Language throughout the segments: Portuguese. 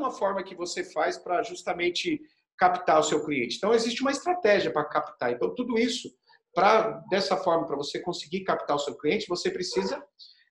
uma forma que você faz para justamente captar o seu cliente. Então, existe uma estratégia para captar. Então, tudo isso, para dessa forma, para você conseguir captar o seu cliente, você precisa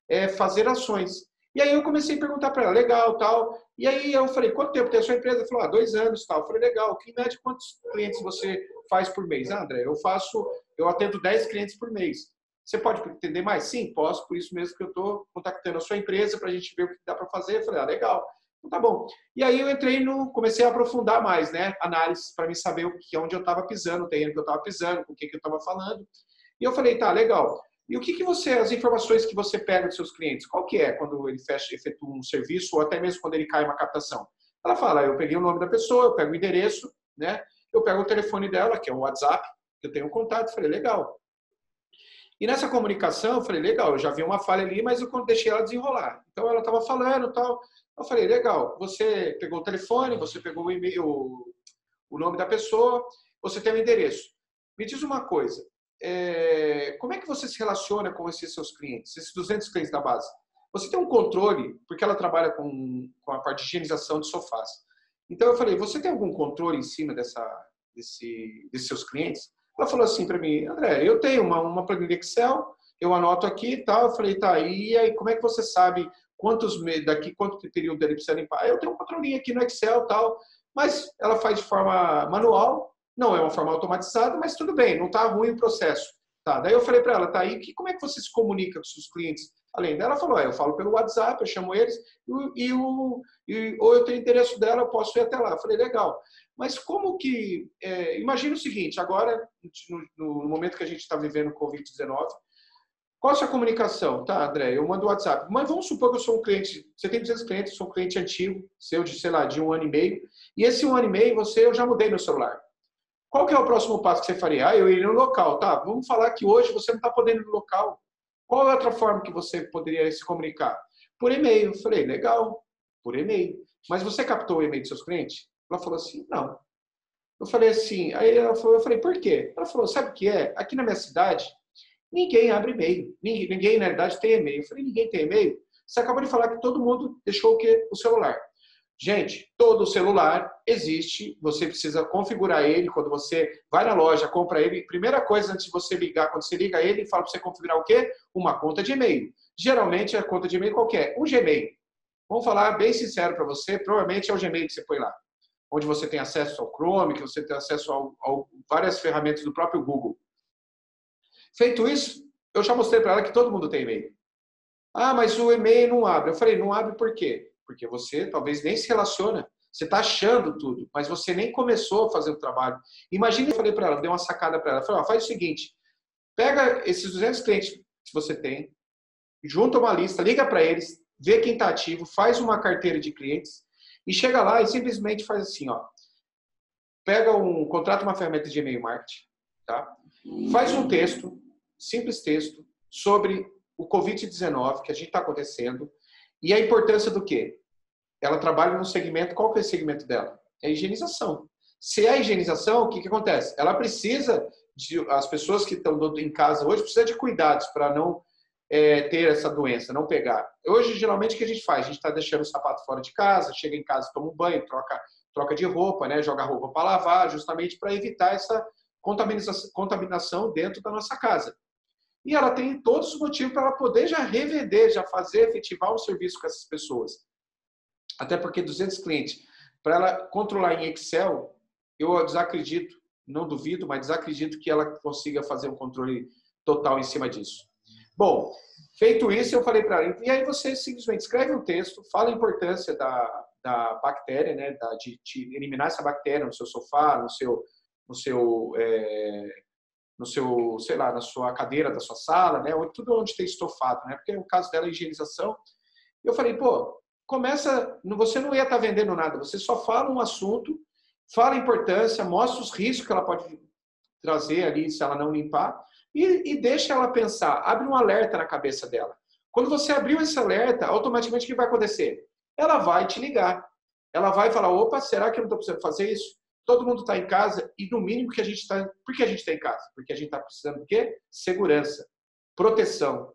é, fazer ações. E aí eu comecei a perguntar para ela, legal, tal. E aí eu falei, quanto tempo tem a sua empresa? Ela falou, ah, dois anos, tal. Eu falei, legal, que média quantos clientes você faz por mês? Ah, André, eu faço, eu atendo 10 clientes por mês. Você pode entender mais? Sim, posso, por isso mesmo que eu estou contactando a sua empresa para a gente ver o que dá para fazer. Eu falei, ah, legal. Então tá bom. E aí eu entrei no, comecei a aprofundar mais, né? Análise para me saber o que, onde eu estava pisando, o terreno que eu estava pisando, com o que, que eu estava falando. E eu falei, tá, legal. E o que, que você, as informações que você pega dos seus clientes, qual que é quando ele fecha, efetua um serviço ou até mesmo quando ele cai uma captação? Ela fala, eu peguei o nome da pessoa, eu pego o endereço, né? Eu pego o telefone dela, que é o WhatsApp, que eu tenho um contato, falei, legal. E nessa comunicação, eu falei, legal, eu já vi uma falha ali, mas eu deixei ela desenrolar. Então ela estava falando tal. Eu falei, legal, você pegou o telefone, você pegou o e-mail, o nome da pessoa, você tem o endereço. Me diz uma coisa, é, como é que você se relaciona com esses seus clientes, esses 200 clientes da base? Você tem um controle, porque ela trabalha com, com a parte de higienização de sofás. Então eu falei, você tem algum controle em cima dessa, desse, desses seus clientes? Ela falou assim para mim, André, eu tenho uma, uma planilha Excel, eu anoto aqui e tal. Eu falei, tá, e aí como é que você sabe quantos daqui, quanto período ele precisa limpar? Eu tenho uma planilha aqui no Excel tal, mas ela faz de forma manual, não é uma forma automatizada, mas tudo bem, não está ruim o processo. Tá, daí eu falei para ela, tá, e que, como é que você se comunica com seus clientes? Além dela, falou, ah, eu falo pelo WhatsApp, eu chamo eles, e, e, o, e, ou eu tenho endereço dela, eu posso ir até lá. Eu falei, legal. Mas como que. É, imagina o seguinte: agora, no, no momento que a gente está vivendo o Covid-19, qual a sua comunicação? Tá, André, eu mando o WhatsApp. Mas vamos supor que eu sou um cliente, você tem 200 clientes, sou um cliente antigo, seu de, sei lá, de um ano e meio, e esse um ano e meio você, eu já mudei meu celular. Qual que é o próximo passo que você faria? Ah, eu iria no local. Tá, vamos falar que hoje você não está podendo ir no local. Qual é outra forma que você poderia se comunicar? Por e-mail. Falei, legal, por e-mail. Mas você captou o e-mail dos seus clientes? Ela falou assim, não. Eu falei assim, aí ela falou, eu falei, por quê? Ela falou, sabe o que é? Aqui na minha cidade, ninguém abre e-mail. Ninguém, ninguém, na verdade, tem e-mail. Eu falei, ninguém tem e-mail? Você acabou de falar que todo mundo deixou o quê? O celular. Gente, todo celular existe, você precisa configurar ele quando você vai na loja, compra ele. Primeira coisa antes de você ligar, quando você liga ele, fala para você configurar o quê? Uma conta de e-mail. Geralmente a conta de e-mail qualquer, um Gmail. Vamos falar bem sincero para você, provavelmente é o Gmail que você põe lá onde você tem acesso ao Chrome, que você tem acesso a, várias ferramentas do próprio Google. Feito isso, eu já mostrei para ela que todo mundo tem e-mail. Ah, mas o e-mail não abre. Eu falei, não abre por quê? Porque você talvez nem se relaciona. Você está achando tudo, mas você nem começou a fazer o trabalho. Imagina, eu falei para ela, dei uma sacada para ela. Falei, faz o seguinte, pega esses 200 clientes que você tem, junta uma lista, liga para eles, vê quem está ativo, faz uma carteira de clientes e chega lá e simplesmente faz assim, ó. Pega um, contrata uma ferramenta de e-mail marketing, tá? Faz um texto, simples texto, sobre o Covid-19 que a gente está acontecendo e a importância do quê? Ela trabalha no segmento, qual que é o segmento dela? É a higienização. Se é a higienização, o que, que acontece? Ela precisa de, as pessoas que estão em casa hoje precisam de cuidados para não é, ter essa doença, não pegar. Hoje, geralmente, o que a gente faz? A gente está deixando o sapato fora de casa, chega em casa, toma um banho, troca, troca de roupa, né? joga roupa para lavar, justamente para evitar essa contaminação, contaminação dentro da nossa casa. E ela tem todos os motivos para ela poder já revender, já fazer, efetivar o serviço com essas pessoas. Até porque 200 clientes, para ela controlar em Excel, eu desacredito, não duvido, mas desacredito que ela consiga fazer um controle total em cima disso. Bom, feito isso, eu falei para ela, e aí você simplesmente escreve um texto, fala a importância da, da bactéria, né, da, de, de, eliminar essa bactéria no seu sofá, no seu, no seu, é, no seu, sei lá, na sua cadeira da sua sala, né, ou tudo onde tem estofado, né, porque o caso dela é higienização. Eu falei, pô, começa, você não ia estar tá vendendo nada, você só fala um assunto, fala a importância, mostra os riscos que ela pode trazer ali se ela não limpar, e, e deixa ela pensar, abre um alerta na cabeça dela. Quando você abriu esse alerta, automaticamente o que vai acontecer? Ela vai te ligar. Ela vai falar: opa, será que eu não estou precisando fazer isso? Todo mundo está em casa e no mínimo que a gente está. Por que a gente está em casa? Porque a gente está precisando do quê? Segurança, proteção.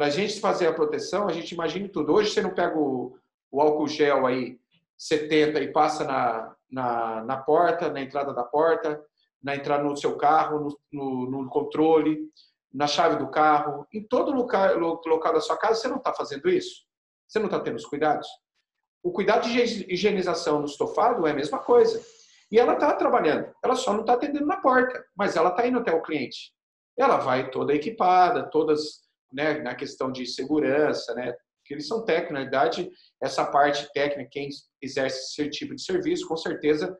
Para a gente fazer a proteção, a gente imagina tudo. Hoje você não pega o, o álcool gel aí, 70 e passa na, na, na porta, na entrada da porta, na entrada no seu carro, no, no, no controle, na chave do carro, em todo local, local da sua casa, você não está fazendo isso? Você não está tendo os cuidados? O cuidado de higienização no estofado é a mesma coisa. E ela está trabalhando, ela só não está atendendo na porta, mas ela está indo até o cliente. Ela vai toda equipada, todas né, na questão de segurança, né, que eles são técnicos, na verdade, essa parte técnica, quem exerce esse tipo de serviço, com certeza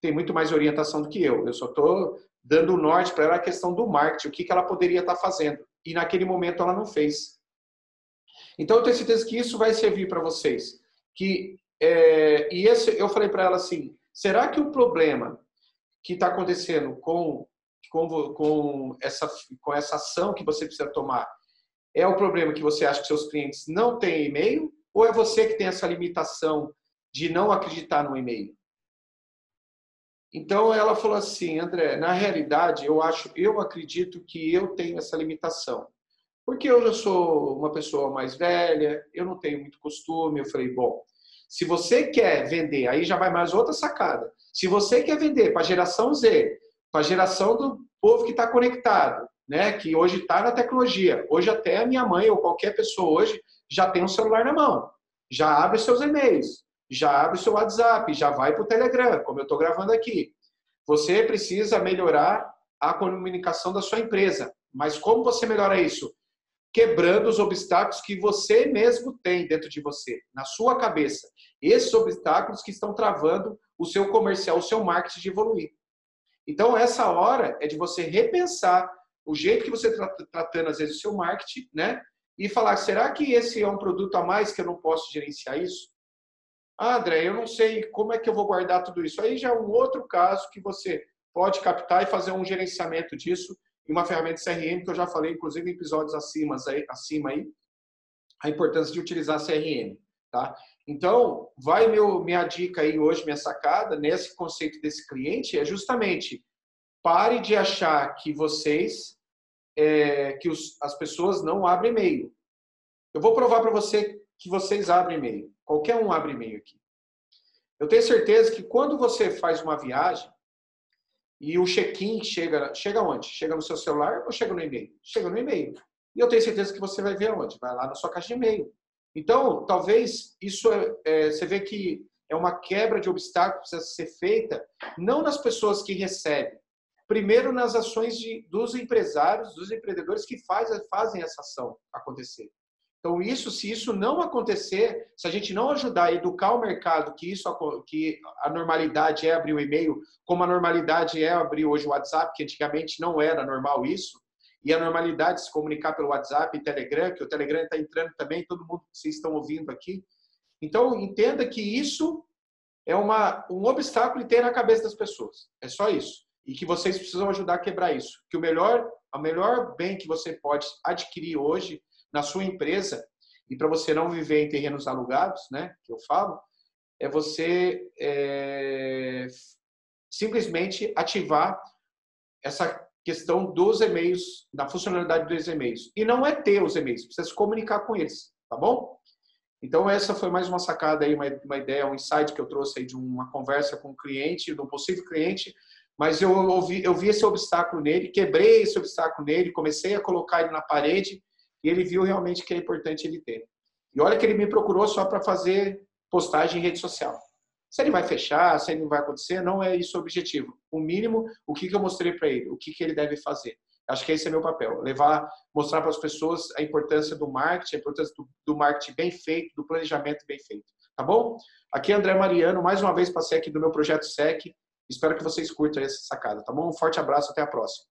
tem muito mais orientação do que eu. Eu só estou dando o norte para ela a questão do marketing, o que, que ela poderia estar tá fazendo. E naquele momento ela não fez. Então eu tenho certeza que isso vai servir para vocês. Que é, e esse, eu falei para ela assim: será que o problema que está acontecendo com, com, com, essa, com essa ação que você precisa tomar é o problema que você acha que seus clientes não têm e-mail? Ou é você que tem essa limitação de não acreditar no e-mail? Então ela falou assim, André, na realidade eu acho, eu acredito que eu tenho essa limitação. Porque eu já sou uma pessoa mais velha, eu não tenho muito costume. Eu falei, bom, se você quer vender, aí já vai mais outra sacada. Se você quer vender para a geração Z, para a geração do povo que está conectado, né, que hoje está na tecnologia. Hoje até a minha mãe ou qualquer pessoa hoje já tem um celular na mão, já abre seus e-mails, já abre seu WhatsApp, já vai para o Telegram, como eu estou gravando aqui. Você precisa melhorar a comunicação da sua empresa. Mas como você melhora isso? Quebrando os obstáculos que você mesmo tem dentro de você, na sua cabeça. Esses obstáculos que estão travando o seu comercial, o seu marketing de evoluir. Então, essa hora é de você repensar o jeito que você está tratando, às vezes, o seu marketing, né? E falar, será que esse é um produto a mais que eu não posso gerenciar isso? Ah, André, eu não sei como é que eu vou guardar tudo isso. Aí já é um outro caso que você pode captar e fazer um gerenciamento disso em uma ferramenta CRM, que eu já falei, inclusive, em episódios acima, acima aí, a importância de utilizar CRM, tá? Então, vai meu, minha dica aí hoje, minha sacada, nesse conceito desse cliente, é justamente Pare de achar que vocês, é, que os, as pessoas não abrem e-mail. Eu vou provar para você que vocês abrem e-mail. Qualquer um abre e-mail aqui. Eu tenho certeza que quando você faz uma viagem e o check-in chega, chega onde? Chega no seu celular ou chega no e-mail? Chega no e-mail. E eu tenho certeza que você vai ver onde? Vai lá na sua caixa de e-mail. Então, talvez isso é, é, você vê que é uma quebra de obstáculos que precisa ser feita não nas pessoas que recebem, primeiro nas ações de, dos empresários, dos empreendedores que faz, fazem essa ação acontecer. Então, isso, se isso não acontecer, se a gente não ajudar a educar o mercado que isso que a normalidade é abrir o e-mail, como a normalidade é abrir hoje o WhatsApp, que antigamente não era normal isso, e a normalidade de se comunicar pelo WhatsApp e Telegram, que o Telegram está entrando também, todo mundo que vocês estão ouvindo aqui. Então, entenda que isso é uma, um obstáculo e tem na cabeça das pessoas. É só isso e que vocês precisam ajudar a quebrar isso. Que o melhor, a melhor bem que você pode adquirir hoje na sua empresa e para você não viver em terrenos alugados, né, que eu falo, é você é, simplesmente ativar essa questão dos e-mails, da funcionalidade dos e-mails. E não é ter os e-mails, precisa se comunicar com eles, tá bom? Então, essa foi mais uma sacada aí, uma, uma ideia, um insight que eu trouxe aí de uma conversa com um cliente, de um possível cliente, mas eu, ouvi, eu vi esse obstáculo nele, quebrei esse obstáculo nele, comecei a colocar ele na parede e ele viu realmente que é importante ele ter. E olha que ele me procurou só para fazer postagem em rede social. Se ele vai fechar, se ele não vai acontecer, não é isso o objetivo. O mínimo, o que, que eu mostrei para ele, o que, que ele deve fazer. Acho que esse é meu papel, levar, mostrar para as pessoas a importância do marketing, a importância do, do marketing bem feito, do planejamento bem feito. Tá bom? Aqui é André Mariano, mais uma vez passei aqui do meu projeto SEC, Espero que vocês curtam essa sacada, tá bom? Um forte abraço, até a próxima.